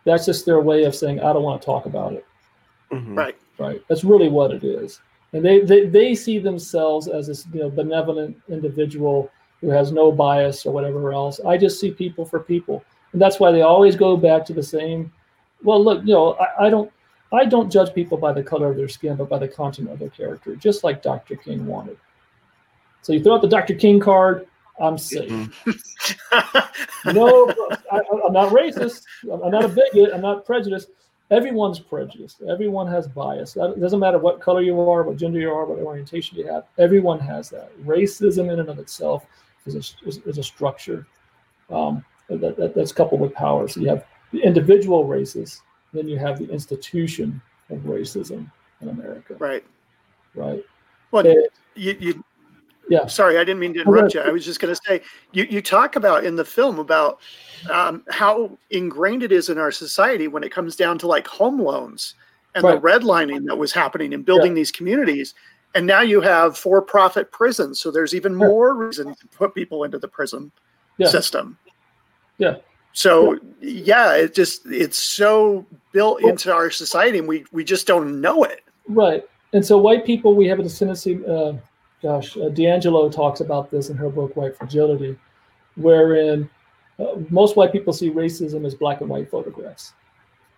that's just their way of saying, I don't want to talk about it Mhm. Right. right? That's really what it is. And they, they, they see themselves as this you know, benevolent individual who has no bias or whatever else. I just see people for people. And that's why they always go back to the same, well, look, you know, I, I don't I don't judge people by the color of their skin, but by the content of their character, just like Dr. King wanted. So you throw out the Dr. King card, I'm safe. Mhm. No, I, I'm not racist. I'm not a bigot. I'm not prejudiced. Everyone's prejudiced. Everyone has bias. It doesn't matter what color you are, what gender you are, what orientation you have. Everyone has that. Racism in and of itself is a, is, is a structure. Um, that, that, that's coupled with power. So you have the individual races, then you have the institution of racism in America. Right. Right. Well, And- you, you yeah. sorry i didn't mean to interrupt you i was just going to say you, you talk about in the film about um, how ingrained it is in our society when it comes down to like home loans and the Right. redlining that was happening in building these communities and now you have for-profit prisons so there's even Yeah. more reason to put people into the prison Yeah. system Yeah. So yeah it just it's so built into our society and we we just don't know it Right. And so white people, we have a tendency, uh, gosh, uh, DiAngelo talks about this in her book, White Fragility, wherein uh, most white people see racism as black and white photographs.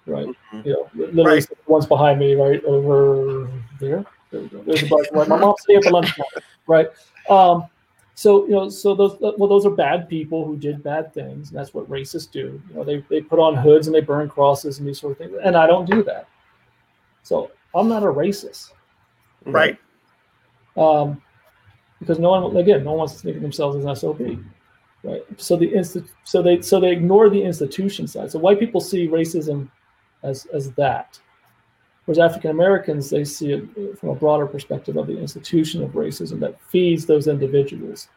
Right. Mhm. You know, literally Right. the ones behind me, right over there. There we go. There's a black and white. My mom's here for lunch. Right. Um, so you know, so those well, those are bad people who did bad things, and that's what racists do. You know, they they put on hoods and they burn crosses and these sort of things, and I don't do that. So I'm not a racist, right um, because no one again, no one wants to think of themselves as an SOB, right? So the insti- so they so they ignore the institution side. So white people see racism as as that, whereas African Americans they see it from a broader perspective of the institution of racism that feeds those individuals.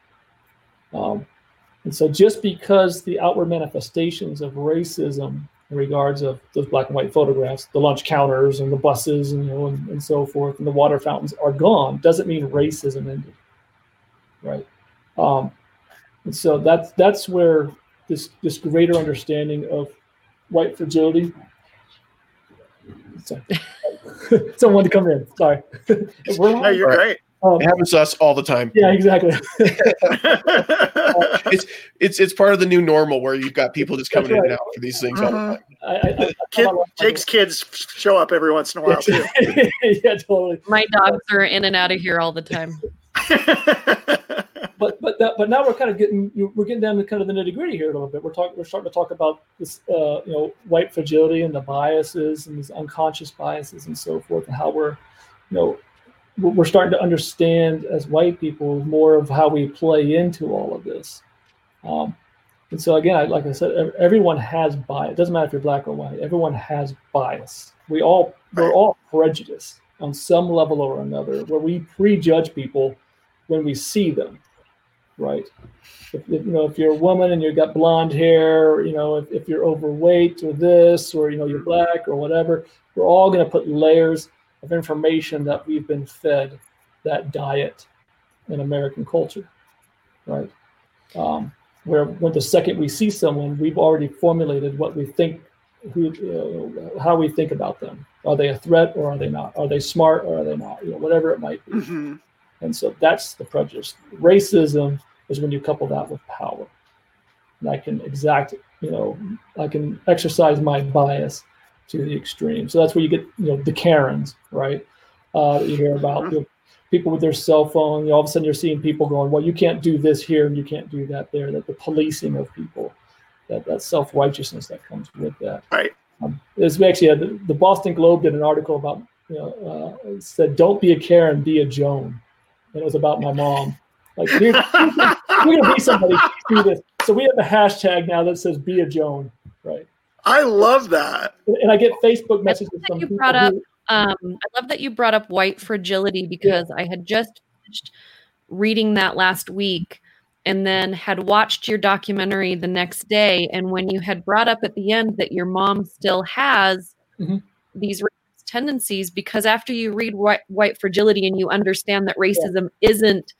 Um, and so just because the outward manifestations of racism in regards of those black and white photographs, the lunch counters and the buses and you know and, and so forth, and the water fountains are gone, doesn't mean racism ended. Right. Um, and so that's that's where this this greater understanding of white fragility. Sorry. Someone to come in. Sorry. We're no you're Right. great um, It happens to us all the time. yeah, exactly. It's it's it's part of the new normal where you've got people just coming in and out for these things all the Mhm. time. I, I, I, Kid, Jake's kids show up every once in a while too. yeah, totally. My dogs are in and out of here all the time. But but that, but now we're kind of getting we're getting down to kind of the nitty gritty here a little bit. We're talking we're starting to talk about this uh, you know white fragility and the biases and these unconscious biases and so forth and how we're you know we're starting to understand as white people more of how we play into all of this. Um, and so again, I- like I said, everyone has bias. It doesn't matter if you're black or white. Everyone has bias. We all we're all prejudiced on some level or another, where we prejudge people when we see them, right? If, if, you know, if you're a woman and you've got blonde hair, or, you know, if, if you're overweight or this, or you know, you're black or whatever, we're all going to put layers of information that we've been fed that diet in American culture, right? Um, where when the second we see someone, we've already formulated what we think, who, uh, how we think about them. Are they a threat or are they not? Are they smart or are they not? You know, whatever it might be. Mhm. And so that's the prejudice. Racism is when you couple that with power. And I can exact, you know, I can exercise my bias to the extreme. So that's where you get, you know, the Karens, right? Uh, that you hear about you know, people with their cell phone. You all of a sudden you're seeing people going, well, you can't do this here and you can't do that there. That the policing of people, that that self righteousness that comes with that. Right. Um, there's actually a, the, the Boston Globe did an article about, you know, uh, said, don't be a Karen, be a Joan. And it was about my mom. Like, dude, we're gonna be somebody do this. So we have a hashtag now that says "Be a Joan," right? I love that. And, and I get Facebook messages that from you brought up who- Um, I love that you brought up white fragility because I had just finished reading that last week and then had watched your documentary the next day. And when you had brought up at the end that your mom still has Mhm. these tendencies, because after you read white, white fragility and you understand that racism isn't,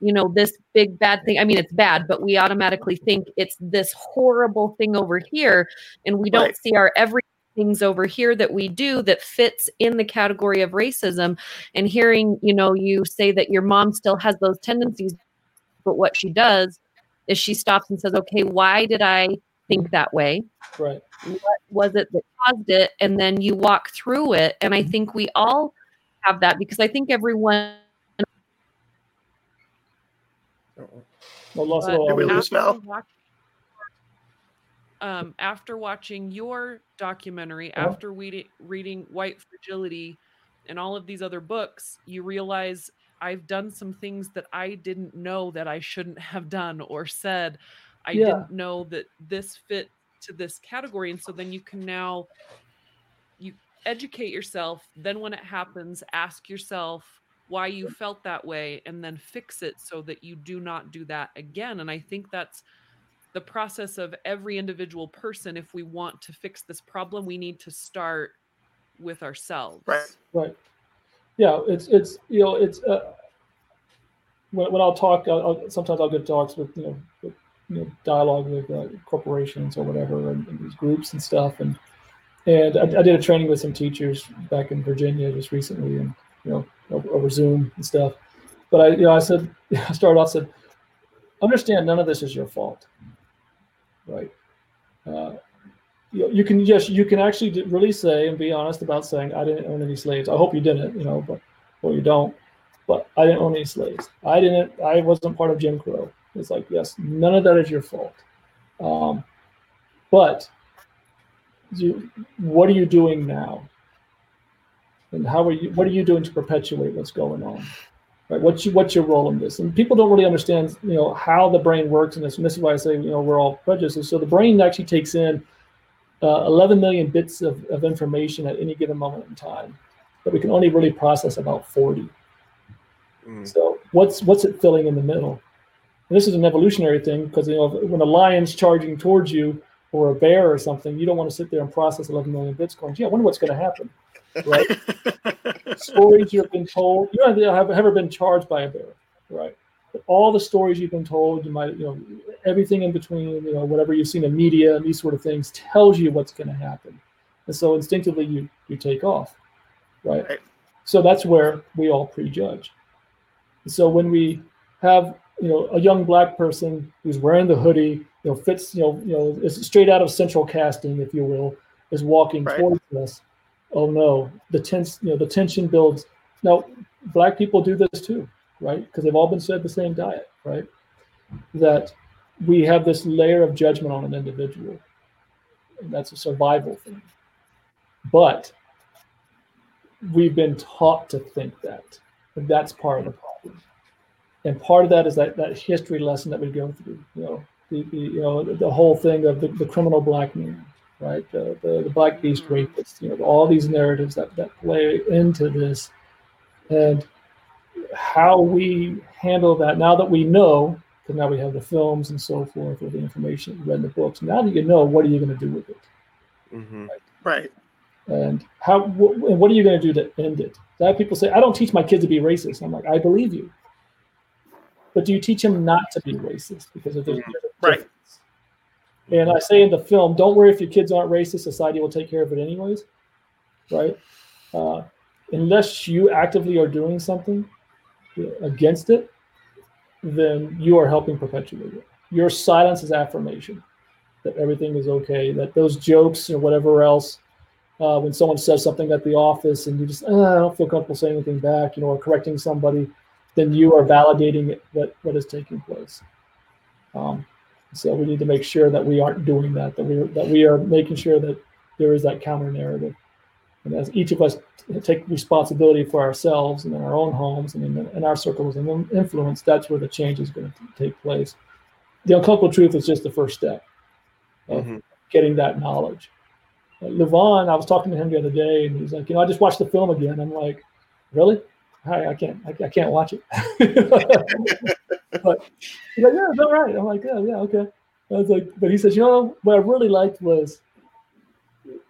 you know, this big bad thing. I mean, it's bad, but we automatically think it's this horrible thing over here. And we don't Right. see our every things over here that we do that fits in the category of racism and hearing you know you say that your mom still has those tendencies but what she does is she stops and says okay why did i think that way right. What was it that caused it and then you walk through it and i think we all have that because i think everyone Well, lost but all we lose after Mel? watch- um, after watching your documentary, Uh-huh. after we, reading White Fragility and all of these other books, you realize I've done some things that I didn't know that I shouldn't have done or said. I Yeah. didn't know that this fit to this category. And so then you can now you educate yourself. Then when it happens, ask yourself why you felt that way and then fix it so that you do not do that again. And I think that's the process of every individual person. If we want to fix this problem, we need to start with ourselves. Right. Right. Yeah, it's it's you know it's uh, when, when I'll talk, I'll, I'll, sometimes I'll give talks with you know with, you know dialogue with uh, corporations or whatever and, and these groups and stuff and and I, I did a training with some teachers back in Virginia just recently and you know over, Zoom and stuff. But I you know I said I started off said understand none of this is your fault, right? Uh, you, you can yes you can actually really say and be honest about saying i didn't own any slaves. I hope you didn't you know but well you don't. But i didn't own any slaves. I didn't i wasn't part of jim crow. It's like yes none of that is your fault. Um, but you, what are you doing now and how are you what are you doing to perpetuate what's going on right what's you, what's your role in this and people don't really understand you know how the brain works in this and this is why i say you know we're all prejudiced so the brain actually takes in uh, 11 million bits of, of information at any given moment in time, but we can only really process about 40. Mm. So what's what's it filling in the middle? And this is an evolutionary thing because you know when a lion's charging towards you or a bear or something, you don't want to sit there and process 11 million bits going, gee, I wonder what's going to happen, right? stories you've been told. You have ever been charged by a bear, right? But all the stories you've been told, you might, you know, everything in between, you know, whatever you've seen in media and these sort of things tells you what's going to happen, and so instinctively you you take off, right? Right. So that's where we all prejudge. And so when we have you know a young black person who's wearing the hoodie, you know, fits, you know, you know, is straight out of central casting, if you will, is walking Right. towards us. Oh no, the tense, you know, the tension builds. Now, black people do this too, right? Because they've all been fed the same diet, right? That we have this layer of judgment on an individual. And that's a survival thing. But we've been taught to think that. And that's part of the problem. And part of that is that, that history lesson that we go through. You know, the, the you know the, whole thing of the, the criminal black man, right? The, the, the black beast Mhm. rapist, you know, all these narratives that, that play into this. And how we handle that now that we know, because now we have the films and so forth, or the information, read the books. Now that you know, what are you going to do with it? hmm right. and how wh- and what are you going to do to end it? I have people say, I don't teach my kids to be racist. I'm like, I believe you, but do you teach them not to be racist because of the Mm-hmm. Right. And I say in the film, don't worry if your kids aren't racist, society will take care of it anyways, right? Uh, unless you actively are doing something against it, then you are helping perpetuate it. Your silence is affirmation that everything is okay, that those jokes or whatever else uh, when someone says something at the office and you just "Uh, I don't feel comfortable saying anything back, you know, or correcting somebody, then you are validating it, what what is taking place. Um, so we need to make sure that we aren't doing that. That we that we are making sure that there is that counter narrative, and as each of us take responsibility for ourselves and in our own homes and in, in our circles in- influence, that's where the change is going to take place. The uncomfortable truth is just the first step of Mhm. getting that knowledge. Levon, I was talking to him the other day, and he's like, you know, I just watched the film again. I'm like, really? I, I can't, I, I can't watch it. but he's like, yeah, it's all right. I'm like, yeah, yeah, okay. I was like, but he says, you know, what I really liked was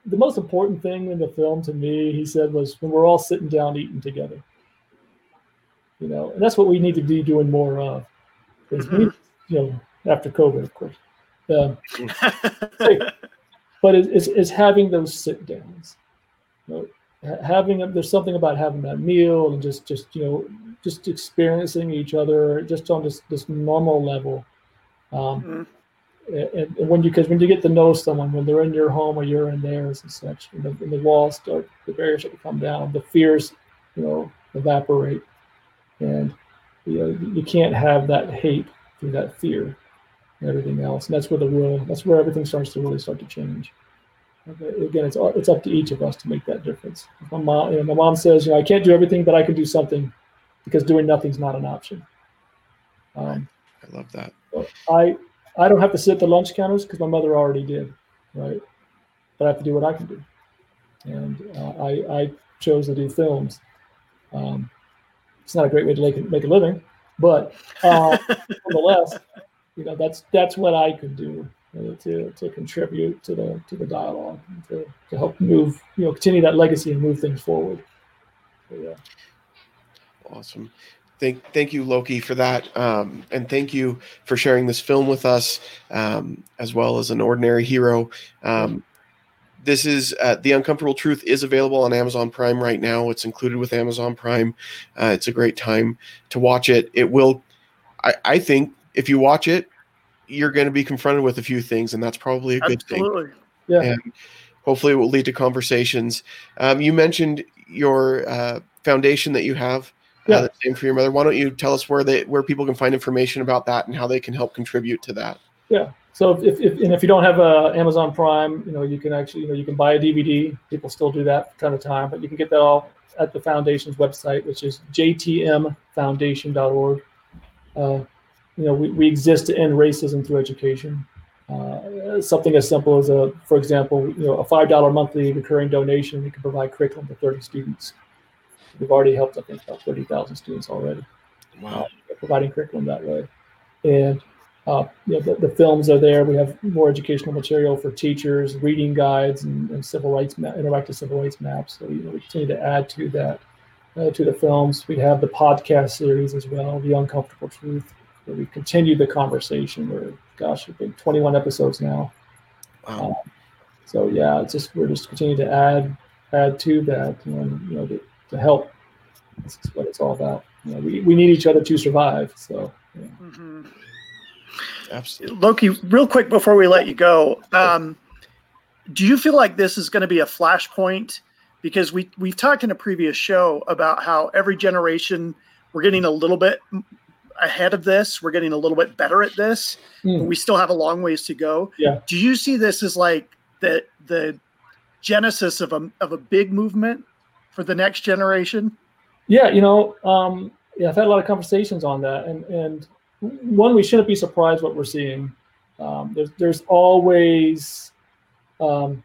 the most important thing in the film to me. He said was when we're all sitting down eating together. You know, and that's what we need to be doing more of. Is we, you know, after COVID, of course. Um, but it, it's, it's having those sit downs. You know, ha- having there's something about having that meal and just just you know just experiencing each other just on this this normal level. Um, Mhm. and, and when you because when you get to know someone when they're in your home or you're in theirs and such, and the, and the walls start the barriers start to come down, the fears you know evaporate, and you know you can't have that hate through that fear and everything else. And that's where the real, that's where everything starts to really start to change. Again, it's it's up to each of us to make that difference. My mom, you know, my mom says, you know, I can't do everything, but I can do something, because doing nothing's not an option. Um, I love that. I I don't have to sit at the lunch counters because my mother already did, right? But I have to do what I can do, and uh, I, I chose to do films. Um, it's not a great way to make, make a living, but uh, nonetheless, you know that's that's what I could do to to contribute to the to the dialogue to, to help move you know continue that legacy and move things forward. So, yeah. Awesome. Thank, thank you, Loki, for that, um, and thank you for sharing this film with us, um, as well as an ordinary hero. Um, this is uh, the uncomfortable truth is available on Amazon Prime right now. It's included with Amazon Prime. Uh, it's a great time to watch it. It will, I, I think, if you watch it, you're going to be confronted with a few things, and that's probably a good Absolutely. thing. Yeah. And hopefully, it will lead to conversations. Um, you mentioned your uh, foundation that you have. Yeah. Uh, the same for your mother. Why don't you tell us where they where people can find information about that and how they can help contribute to that? Yeah. So if, if and if you don't have uh, Amazon Prime, you know you can actually you know you can buy a DVD. People still do that from time to time, but you can get that all at the foundation's website, which is jtmfoundation.org. Uh, you know we, we exist to end racism through education. Uh, something as simple as a, for example, you know, a five dollar monthly recurring donation, we can provide curriculum to thirty students. We've already helped, I think, about thirty thousand students already Wow. providing curriculum that way. And uh, you know, the, the films are there. We have more educational material for teachers, reading guides, and, and civil rights ma- interactive civil rights maps. So you know, we continue to add to that uh, to the films. We have the podcast series as well, the Uncomfortable Truth, where we continue the conversation. We're gosh, we've been 21 episodes now. Wow. So yeah, it's just we're just continuing to add add to that, you know, you know to, to help. This is what it's all about. You know, we, we need each other to survive. So yeah. Mhm. Absolutely. Loki, real quick before we let you go, um, do you feel like this is going to be a flashpoint? Because we we've talked in a previous show about how every generation we're getting a little bit ahead of this, we're getting a little bit better at this, Hmm. but we still have a long ways to go. Yeah. Do you see this as like the the genesis of a of a big movement for the next generation? Yeah, you know, um, yeah, I've had a lot of conversations on that, and and one, we shouldn't be surprised what we're seeing. Um, there's there's always, um,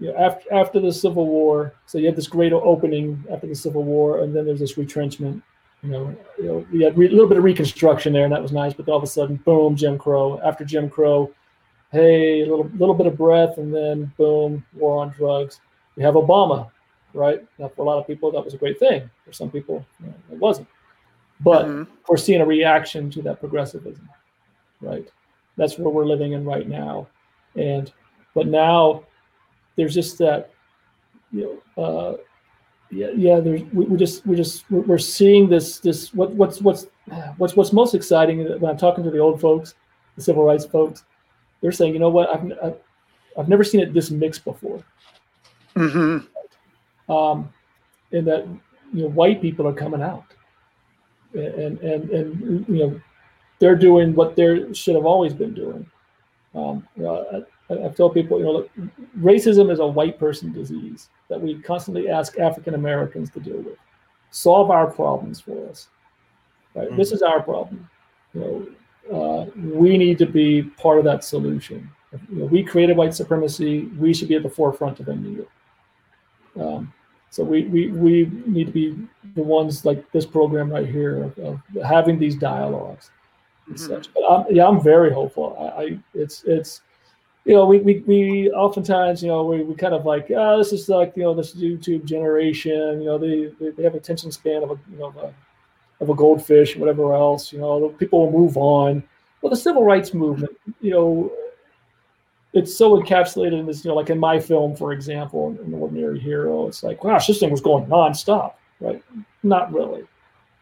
you know, after after the Civil War, so you have this great opening after the Civil War, and then there's this retrenchment. You know, you know, we had re- a little bit of Reconstruction there, and that was nice, but all of a sudden, boom, Jim Crow. After Jim Crow, hey, a little little bit of breath, and then boom, war on drugs. We have Obama, right? Now, for a lot of people, that was a great thing. For some people, you know, it wasn't. But Mhm. we're seeing a reaction to that progressivism, right? That's where we're living in right now. And but now there's just that, you know, uh, yeah, yeah. There's we, we just we just we're we're seeing this this what what's what's what's what's most exciting when I'm talking to the old folks, the civil rights folks, they're saying, you know what, I've I've, I've never seen it this mixed before mm-hmm. um, and that you know white people are coming out, and and and you know they're doing what they should have always been doing. Um, you know, I, I've told people, you know, look, racism is a white person disease that we constantly ask African Americans to deal with. Solve our problems for us. Right? This is our problem. You know, uh, we need to be part of that solution. You know, we created white supremacy. We should be at the forefront of ending it. Um, so we, we, we need to be the ones like this program right here of, of having these dialogues and Mhm. such. But I'm, yeah, I'm very hopeful. I, I it's it's you know we, we, we oftentimes you know we, we kind of like oh this is like you know this YouTube generation you know they they, have attention span of a you know of a, of a goldfish and whatever else you know people will move on. Well, the civil rights movement you know it's so encapsulated in this, you know, like in my film, for example, in, in Ordinary Hero, it's like, gosh, this thing was going nonstop, right? Not really.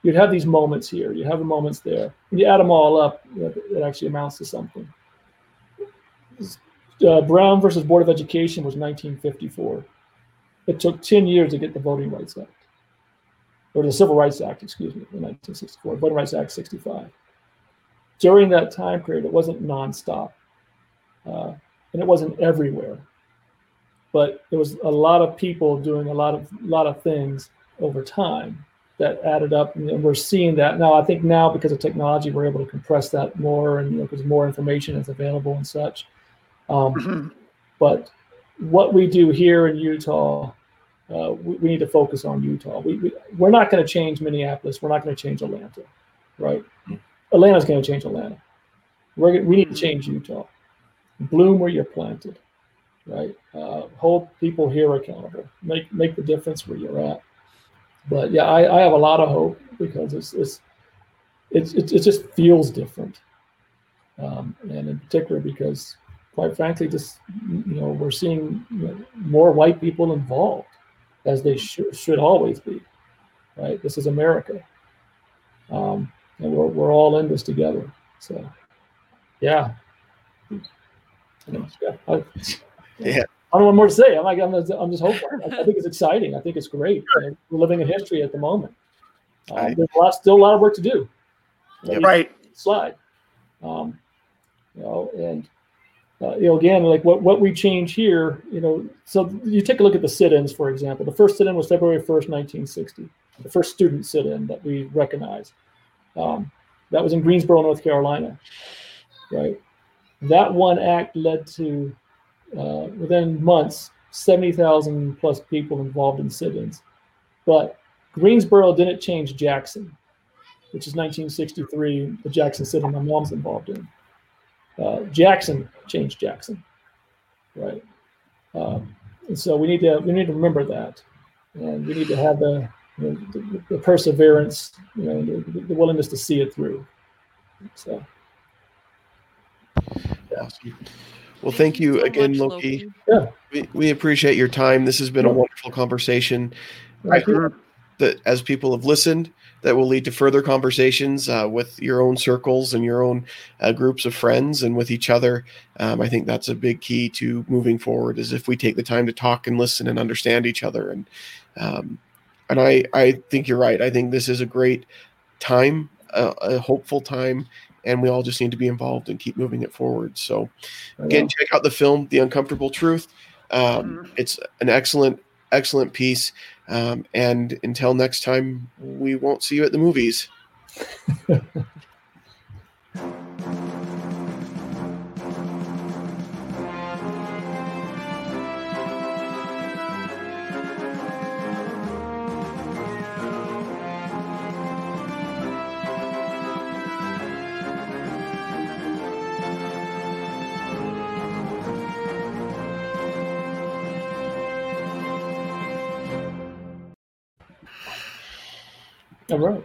You'd have these moments here, you have the moments there. When you add them all up, you know, it actually amounts to something. Uh, Brown versus Board of Education was 1954. It took 10 years to get the Voting Rights Act, or the Civil Rights Act, excuse me, in 1964, Voting Rights Act 65. During that time period, it wasn't nonstop. Uh, and it wasn't everywhere but there was a lot of people doing a lot of lot of things over time that added up, and we're seeing that now. I think now because of technology, we're able to compress that more, and you know, because more information is available and such. Um, Mhm. but what we do here in Utah, uh, we, we need to focus on Utah. We, we we're not going to change Minneapolis. We're not going to change Atlanta, right? Atlanta's going to change Atlanta. We're we need to change Utah. Bloom where you're planted, right? Uh, hold people here accountable. Make make the difference where you're at. But yeah, I, I have a lot of hope because it's it's it's it, it just feels different, um, and in particular because quite frankly, just you know, we're seeing you know, more white people involved, as they should should always be, right? This is America, um, and we're we're all in this together. So, yeah, You yeah, I, Yeah. I don't know what more to say. I'm like, I'm just, I'm just hopeful. I, I think it's exciting. I think it's great. You know, we're living in history at the moment. Um, I- there's a lot, still a lot of work to do. Yep. Right. Slide. Um, you know, and uh, you know, again, like what what we change here, you know, so you take a look at the sit-ins, for example. The first sit-in was February first, nineteen sixty. The first student sit-in that we recognize. Um, that was in Greensboro, North Carolina. Right. That one act led to uh, within months, 70,000 plus people involved in sit ins. But Greensboro didn't change Jackson, which is 1963, the Jackson sit in my mom's involved in. Uh, Jackson changed Jackson, right? Um, and so we need to we need to remember that, and we need to have the you know, the, the perseverance, you know, the, the willingness to see it through. So Awesome. Well, thank you so again, much, Loki. We, we appreciate your time. This has been a wonderful conversation. I think- That as people have listened, that will lead to further conversations uh, with your own circles and your own uh, groups of friends and with each other. Um, I think that's a big key to moving forward. Is if we take the time to talk and listen and understand each other. And um, and I I think you're right. I think this is a great time, a, a hopeful time, and we all just need to be involved and keep moving it forward. So again check out the film the uncomfortable truth um, it's an excellent excellent piece um, and until next time we won't see you at the movies all right.